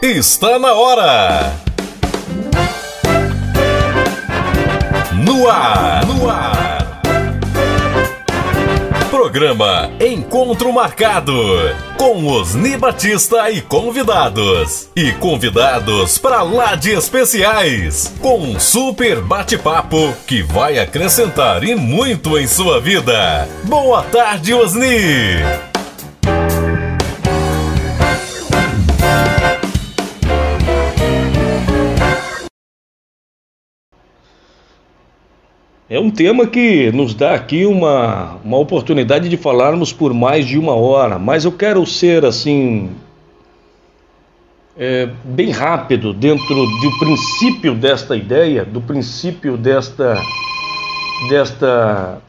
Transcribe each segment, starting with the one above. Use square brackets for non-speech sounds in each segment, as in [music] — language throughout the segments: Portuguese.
Está na hora! No ar, no ar! Programa Encontro Marcado com Osni Batista e convidados. E convidados para lá de especiais. Com um super bate-papo que vai acrescentar e muito em sua vida. Boa tarde, Osni! É um tema que nos dá aqui uma, uma oportunidade de falarmos por mais de uma hora, mas eu quero ser assim. É, bem rápido dentro do princípio desta ideia, do princípio desta, desta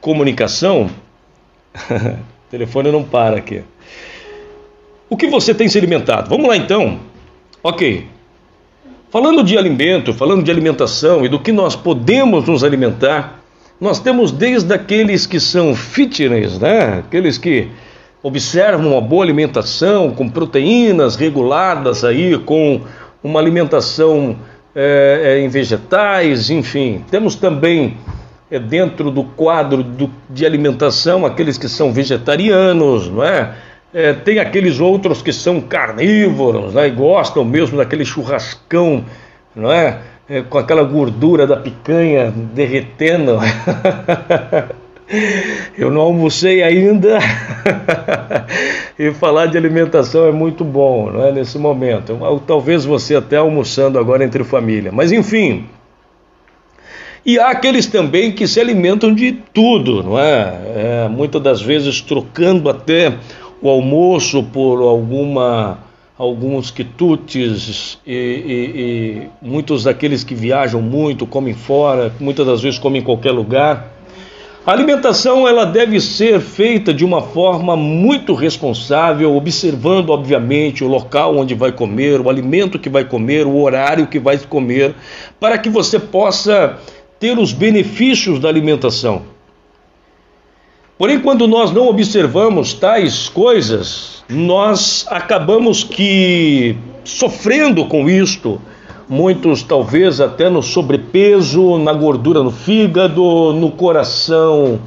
comunicação. [laughs] o telefone não para aqui. O que você tem se alimentado? Vamos lá então. Ok, Falando de alimento, falando de alimentação e do que nós podemos nos alimentar, nós temos desde aqueles que são fitness, né? Aqueles que observam uma boa alimentação com proteínas reguladas aí, com uma alimentação é, em vegetais, enfim. Temos também é, dentro do quadro do, de alimentação aqueles que são vegetarianos, não é? É, tem aqueles outros que são carnívoros né, e gostam mesmo daquele churrascão, não é? é com aquela gordura da picanha derretendo. [laughs] Eu não almocei ainda [laughs] e falar de alimentação é muito bom, não é? Nesse momento, talvez você até almoçando agora entre família, mas enfim. E há aqueles também que se alimentam de tudo, não é? é muitas das vezes trocando até o almoço por alguma alguns quitutes e, e, e, muitos daqueles que viajam muito comem fora, muitas das vezes comem em qualquer lugar. A alimentação ela deve ser feita de uma forma muito responsável, observando obviamente o local onde vai comer, o alimento que vai comer, o horário que vai comer, para que você possa ter os benefícios da alimentação. Porém, quando nós não observamos tais coisas, nós acabamos que sofrendo com isto, muitos talvez até no sobrepeso, na gordura no fígado, no coração,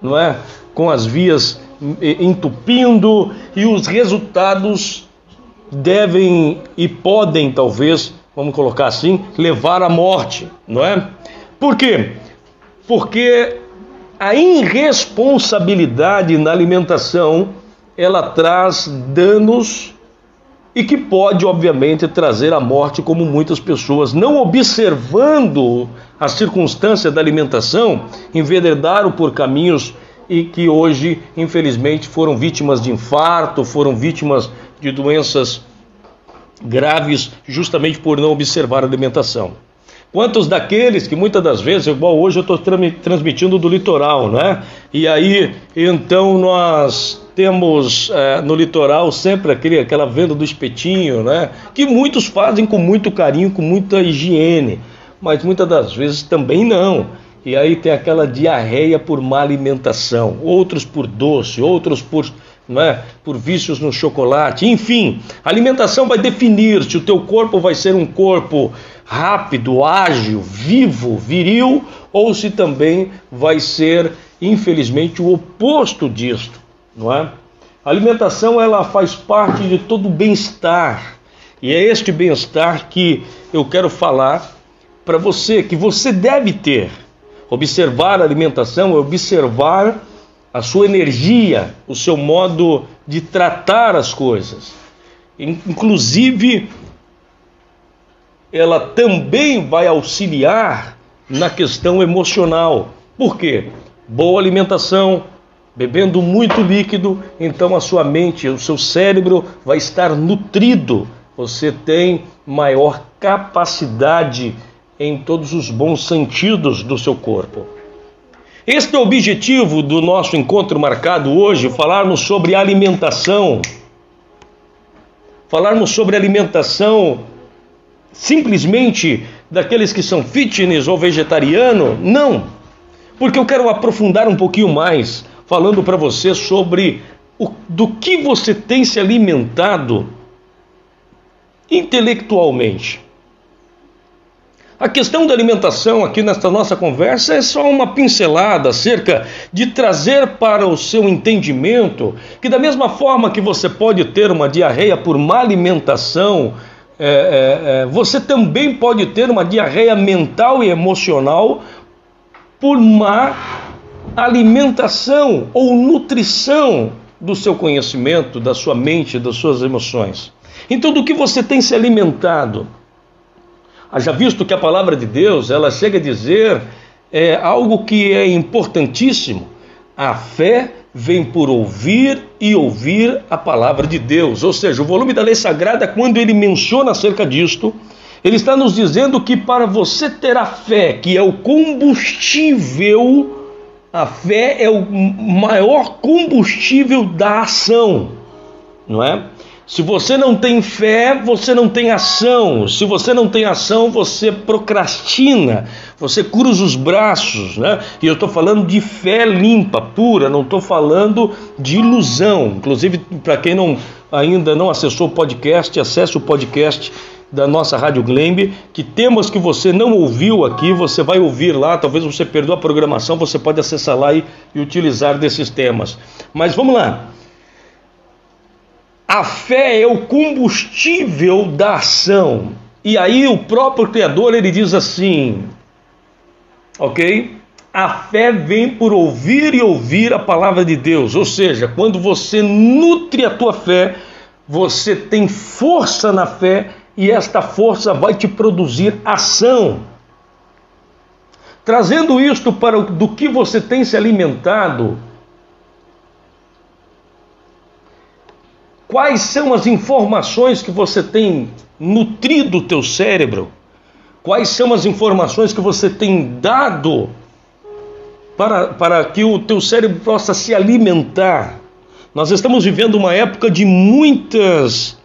não é? Com as vias entupindo e os resultados devem e podem talvez, vamos colocar assim, levar à morte, não é? Por quê? Porque a irresponsabilidade na alimentação ela traz danos e que pode, obviamente, trazer a morte, como muitas pessoas, não observando a circunstância da alimentação, enveredaram por caminhos e que hoje, infelizmente, foram vítimas de infarto, foram vítimas de doenças graves, justamente por não observar a alimentação. Quantos daqueles que muitas das vezes, igual hoje eu estou transmitindo do litoral, né? E aí, então nós temos é, no litoral sempre aquele, aquela venda do espetinho, né? Que muitos fazem com muito carinho, com muita higiene, mas muitas das vezes também não. E aí tem aquela diarreia por má alimentação, outros por doce, outros por é? por vícios no chocolate, enfim, a alimentação vai definir se o teu corpo vai ser um corpo rápido, ágil, vivo, viril, ou se também vai ser, infelizmente, o oposto disto, não é? A alimentação ela faz parte de todo o bem-estar e é este bem-estar que eu quero falar para você que você deve ter. Observar a alimentação é observar a sua energia, o seu modo de tratar as coisas. Inclusive ela também vai auxiliar na questão emocional. Por quê? Boa alimentação, bebendo muito líquido, então a sua mente, o seu cérebro vai estar nutrido. Você tem maior capacidade em todos os bons sentidos do seu corpo. Este é o objetivo do nosso encontro marcado hoje, falarmos sobre alimentação. Falarmos sobre alimentação simplesmente daqueles que são fitness ou vegetariano? Não, porque eu quero aprofundar um pouquinho mais, falando para você sobre o, do que você tem se alimentado intelectualmente. A questão da alimentação aqui nesta nossa conversa é só uma pincelada acerca de trazer para o seu entendimento que, da mesma forma que você pode ter uma diarreia por má alimentação, é, é, é, você também pode ter uma diarreia mental e emocional por má alimentação ou nutrição do seu conhecimento, da sua mente, das suas emoções. Então, do que você tem se alimentado? Haja visto que a palavra de Deus, ela chega a dizer é, algo que é importantíssimo. A fé vem por ouvir e ouvir a palavra de Deus. Ou seja, o volume da lei sagrada, quando ele menciona acerca disto, ele está nos dizendo que para você ter a fé, que é o combustível, a fé é o maior combustível da ação, não é? Se você não tem fé, você não tem ação. Se você não tem ação, você procrastina, você cruza os braços, né? E eu estou falando de fé limpa, pura, não estou falando de ilusão. Inclusive, para quem não, ainda não acessou o podcast, acesse o podcast da nossa Rádio Glembe, que temas que você não ouviu aqui, você vai ouvir lá, talvez você perdeu a programação, você pode acessar lá e, e utilizar desses temas. Mas vamos lá. A fé é o combustível da ação. E aí o próprio Criador ele diz assim, ok? A fé vem por ouvir e ouvir a palavra de Deus. Ou seja, quando você nutre a tua fé, você tem força na fé e esta força vai te produzir ação. Trazendo isto para do que você tem se alimentado, Quais são as informações que você tem nutrido o teu cérebro? Quais são as informações que você tem dado para, para que o teu cérebro possa se alimentar? Nós estamos vivendo uma época de muitas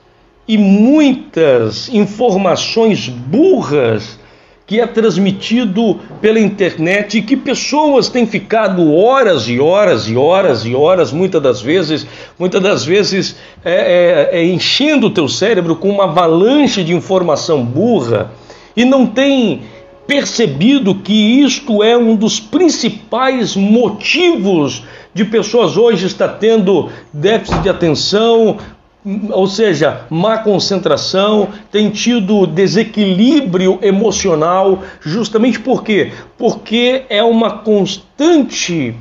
e muitas informações burras que é transmitido pela internet e que pessoas têm ficado horas e horas e horas e horas, muitas das vezes, muitas das vezes é, é, é enchendo o teu cérebro com uma avalanche de informação burra e não tem percebido que isto é um dos principais motivos de pessoas hoje estar tendo déficit de atenção, ou seja, má concentração, tem tido desequilíbrio emocional, justamente por quê? Porque é uma constante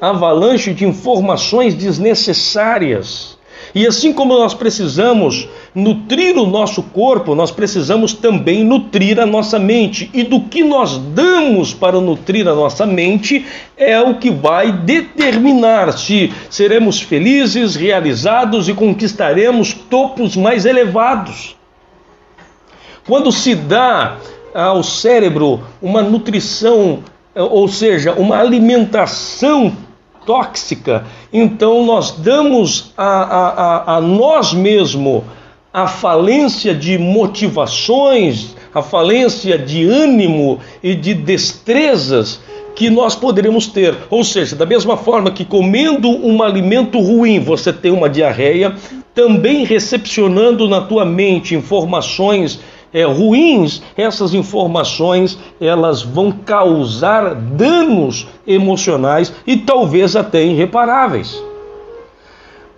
avalanche de informações desnecessárias. E assim como nós precisamos nutrir o nosso corpo, nós precisamos também nutrir a nossa mente. E do que nós damos para nutrir a nossa mente é o que vai determinar se seremos felizes, realizados e conquistaremos topos mais elevados. Quando se dá ao cérebro uma nutrição, ou seja, uma alimentação tóxica, então nós damos a, a, a, a nós mesmos a falência de motivações, a falência de ânimo e de destrezas que nós poderemos ter. Ou seja, da mesma forma que comendo um alimento ruim você tem uma diarreia, também recepcionando na tua mente informações é, ruins, essas informações elas vão causar danos emocionais e talvez até irreparáveis.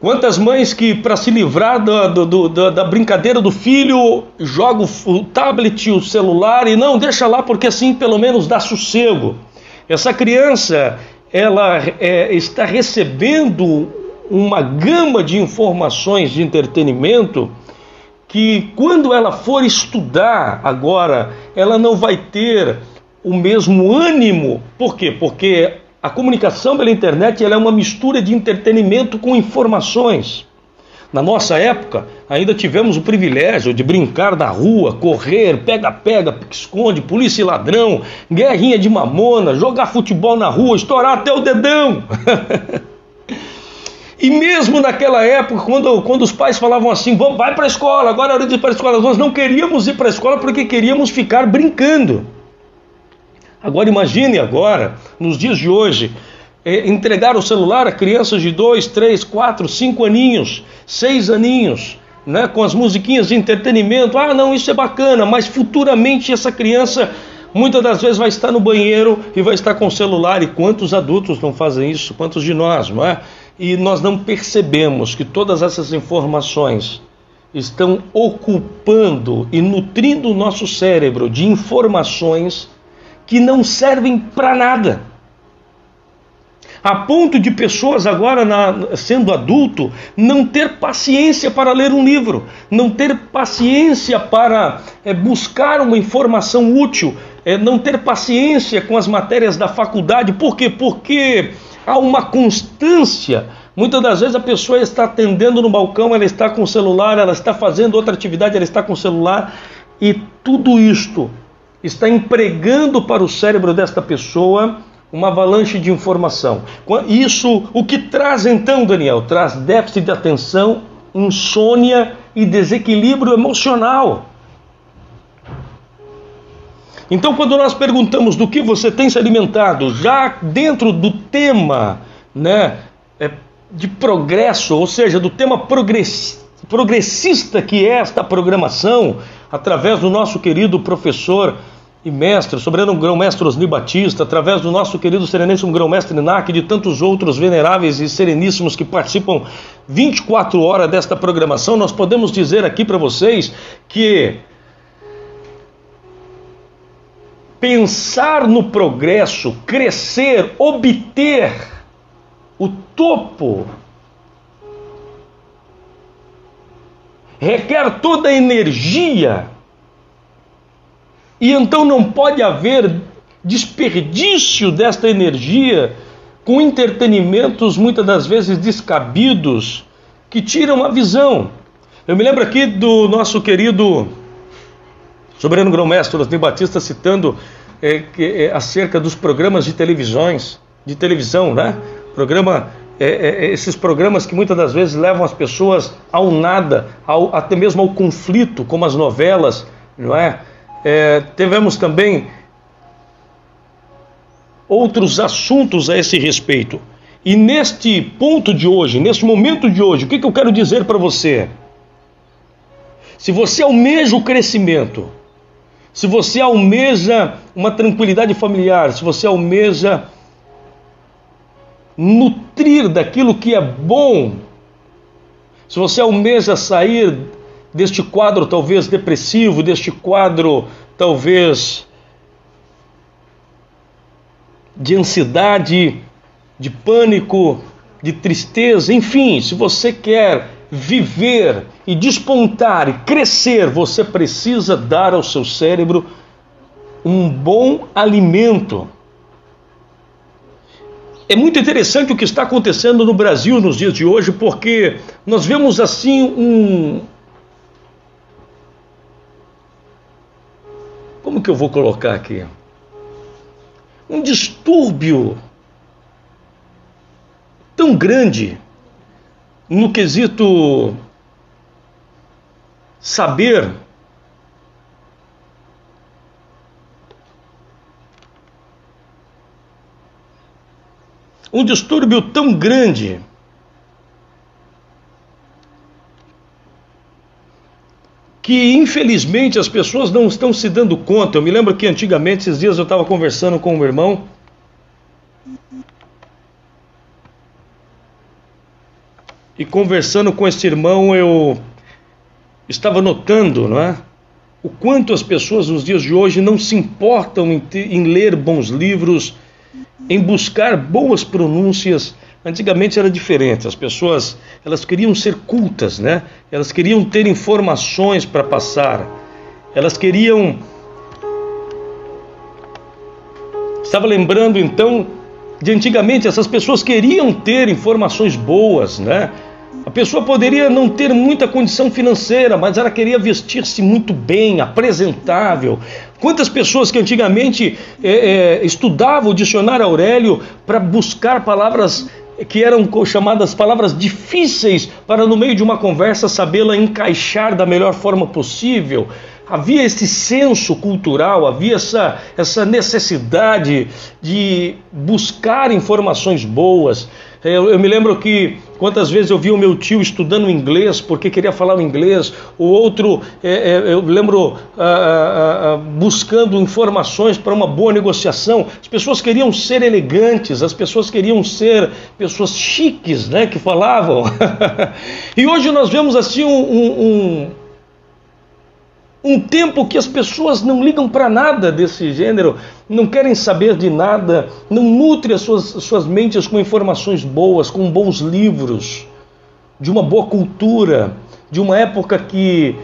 Quantas mães que, para se livrar da, do, da, da, brincadeira do filho, jogam o tablet, o celular e não, deixa lá porque assim pelo menos dá sossego. Essa criança, ela é, está recebendo uma gama de informações de entretenimento que quando ela for estudar agora, ela não vai ter o mesmo ânimo. Por quê? Porque a comunicação pela internet é uma mistura de entretenimento com informações. Na nossa época, ainda tivemos o privilégio de brincar na rua, correr, pega-pega, esconde, polícia e ladrão, guerrinha de mamona, jogar futebol na rua, estourar até o dedão. [laughs] e mesmo naquela época, quando, quando os pais falavam assim, Vamos, vai para a escola, agora é hora de ir para a escola, nós não queríamos ir para a escola porque queríamos ficar brincando. Agora imagine agora, nos dias de hoje, é, entregar o celular a crianças de 2, 3, 4, 5 aninhos, 6 aninhos, né, com as musiquinhas de entretenimento. Ah, não, isso é bacana, mas futuramente essa criança muitas das vezes vai estar no banheiro e vai estar com o celular. E quantos adultos não fazem isso? Quantos de nós, não é? E nós não percebemos que todas essas informações estão ocupando e nutrindo o nosso cérebro de informações que não servem para nada a ponto de pessoas agora, na, sendo adulto, não ter paciência para ler um livro, não ter paciência para é, buscar uma informação útil, é, não ter paciência com as matérias da faculdade. Por quê? Porque há uma constância. Muitas das vezes a pessoa está atendendo no balcão, ela está com o celular, ela está fazendo outra atividade, ela está com o celular, e tudo isto está empregando para o cérebro desta pessoa uma avalanche de informação. Isso, o que traz então, Daniel? Traz déficit de atenção, insônia e desequilíbrio emocional. Então, quando nós perguntamos do que você tem se alimentado, já dentro do tema né, é, de progresso, ou seja, do tema progressista que é esta programação, através do nosso querido professor e mestre, soberano grão-mestre Osni Batista, através do nosso querido sereníssimo grão-mestre Nac e de tantos outros veneráveis e sereníssimos que participam 24 horas desta programação, nós podemos dizer aqui para vocês que pensar no progresso, crescer, obter o topo requer toda a energia e então não pode haver desperdício desta energia com entretenimentos muitas das vezes descabidos que tiram a visão. Eu me lembro aqui do nosso querido Soberano Grão-Mestre Osni Batista citando é, que, é, acerca dos programas de televisões, de televisão, né? Programa, é, esses programas que muitas das vezes levam as pessoas ao nada, ao, até mesmo ao conflito, como as novelas, não é, tivemos também outros assuntos a esse respeito. E neste ponto de hoje, neste momento de hoje, o que, que eu quero dizer para você? Se você almeja o crescimento, se você almeja uma tranquilidade familiar, se você almeja nutrir daquilo que é bom, se você almeja sair deste quadro talvez depressivo, deste quadro talvez de ansiedade, de pânico, de tristeza, enfim, se você quer viver e despontar e crescer, você precisa dar ao seu cérebro um bom alimento. É muito interessante o que está acontecendo no Brasil nos dias de hoje, porque nós vemos assim um, como que eu vou colocar aqui? Um distúrbio tão grande no quesito saber um distúrbio tão grande que infelizmente as pessoas não estão se dando conta. Eu me lembro que antigamente, esses dias eu estava conversando com um irmão. E conversando com esse irmão, eu estava notando, não é? O quanto as pessoas nos dias de hoje não se importam em, ter, em ler bons livros, em buscar boas pronúncias Antigamente era diferente, as pessoas elas queriam ser cultas, né? Elas queriam ter informações para passar. Elas queriam Estava lembrando então de antigamente essas pessoas queriam ter informações boas, né? A pessoa poderia não ter muita condição financeira, mas ela queria vestir-se muito bem, apresentável. Quantas pessoas que antigamente é, é, estudavam o dicionário Aurélio para buscar palavras que eram chamadas palavras difíceis para, no meio de uma conversa, sabê-la encaixar da melhor forma possível. Havia esse senso cultural, havia essa, essa necessidade de buscar informações boas. Eu, eu me lembro que Quantas vezes eu vi o meu tio estudando inglês porque queria falar o inglês, o outro, é, é, eu lembro, ah, ah, ah, buscando informações para uma boa negociação. As pessoas queriam ser elegantes, as pessoas queriam ser pessoas chiques, né, que falavam. [laughs] e hoje nós vemos assim um, um um tempo que as pessoas não ligam para nada desse gênero, não querem saber de nada, não nutrem as suas, suas mentes com informações boas, com bons livros, de uma boa cultura, de uma época que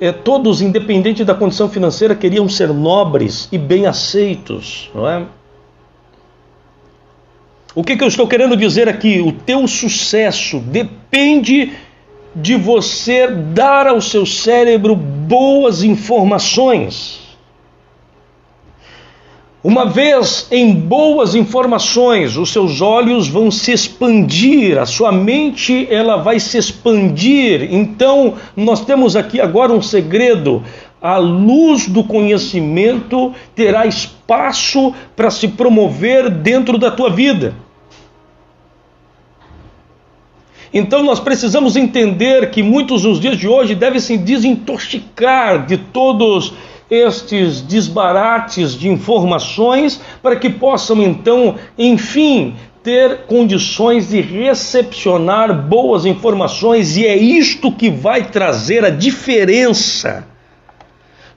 é, todos, independente da condição financeira, queriam ser nobres e bem aceitos, não é? O que, que eu estou querendo dizer aqui? O teu sucesso depende de você dar ao seu cérebro boas informações. Uma vez em boas informações, os seus olhos vão se expandir, a sua mente ela vai se expandir. Então, nós temos aqui agora um segredo. A luz do conhecimento terá espaço para se promover dentro da tua vida. Então nós precisamos entender que muitos nos dias de hoje devem se desintoxicar de todos estes desbarates de informações para que possam então, enfim, ter condições de recepcionar boas informações e é isto que vai trazer a diferença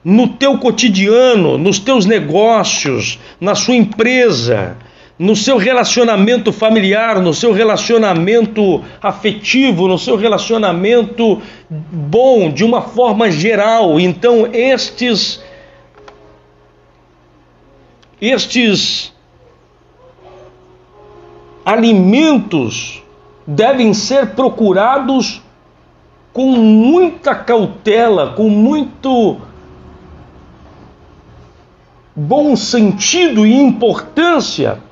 no teu cotidiano, nos teus negócios, na sua empresa no seu relacionamento familiar, no seu relacionamento afetivo, no seu relacionamento bom, de uma forma geral. Então, estes estes alimentos devem ser procurados com muita cautela, com muito bom sentido e importância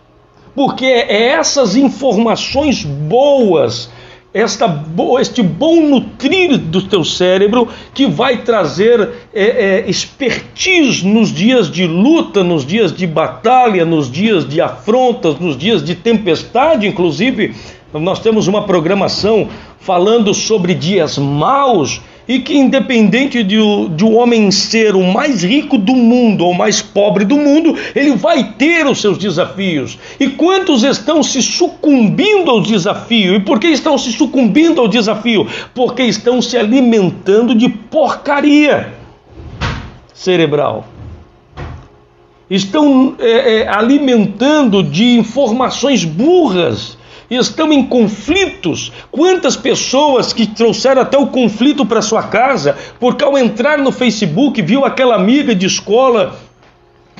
porque é essas informações boas, esta, este bom nutrir do teu cérebro que vai trazer é, é, expertise nos dias de luta, nos dias de batalha, nos dias de afrontas, nos dias de tempestade, inclusive. Nós temos uma programação falando sobre dias maus e que, independente de o, de o homem ser o mais rico do mundo ou mais pobre do mundo, ele vai ter os seus desafios. E quantos estão se sucumbindo ao desafio? E por que estão se sucumbindo ao desafio? Porque estão se alimentando de porcaria cerebral. Estão é, é, alimentando de informações burras estão em conflitos. Quantas pessoas que trouxeram até o conflito para sua casa, porque ao entrar no Facebook viu aquela amiga de escola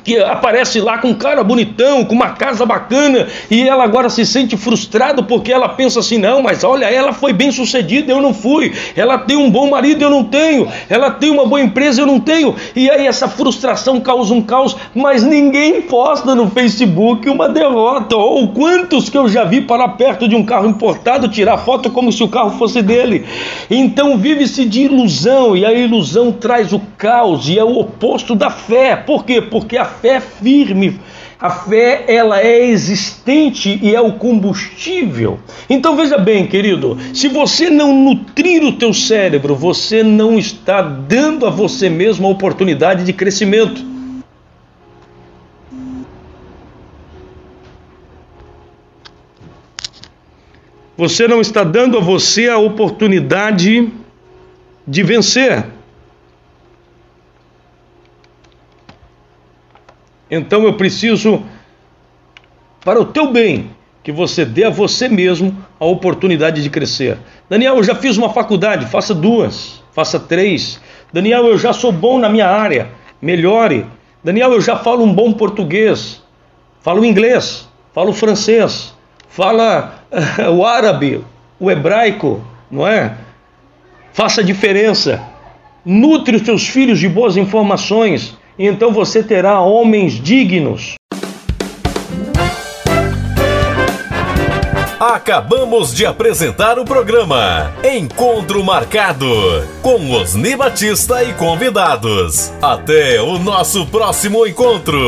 que aparece lá com um cara bonitão, com uma casa bacana, e ela agora se sente frustrada porque ela pensa assim: não, mas olha, ela foi bem sucedida, eu não fui, ela tem um bom marido, eu não tenho, ela tem uma boa empresa, eu não tenho, e aí essa frustração causa um caos, mas ninguém posta no Facebook uma derrota, ou quantos que eu já vi parar perto de um carro importado, tirar foto como se o carro fosse dele, então vive-se de ilusão, e a ilusão traz o caos, e é o oposto da fé, por quê? Porque a fé firme. A fé, ela é existente e é o combustível. Então veja bem, querido, se você não nutrir o teu cérebro, você não está dando a você mesmo a oportunidade de crescimento. Você não está dando a você a oportunidade de vencer. Então eu preciso, para o teu bem, que você dê a você mesmo a oportunidade de crescer. Daniel, eu já fiz uma faculdade, faça duas, faça três. Daniel, eu já sou bom na minha área, melhore. Daniel, eu já falo um bom português, falo inglês, falo francês, fala [laughs] o árabe, o hebraico, não é? Faça diferença. Nutre os teus filhos de boas informações então você terá homens dignos. Acabamos de apresentar o programa Encontro Marcado com Osni Batista e convidados. Até o nosso próximo encontro.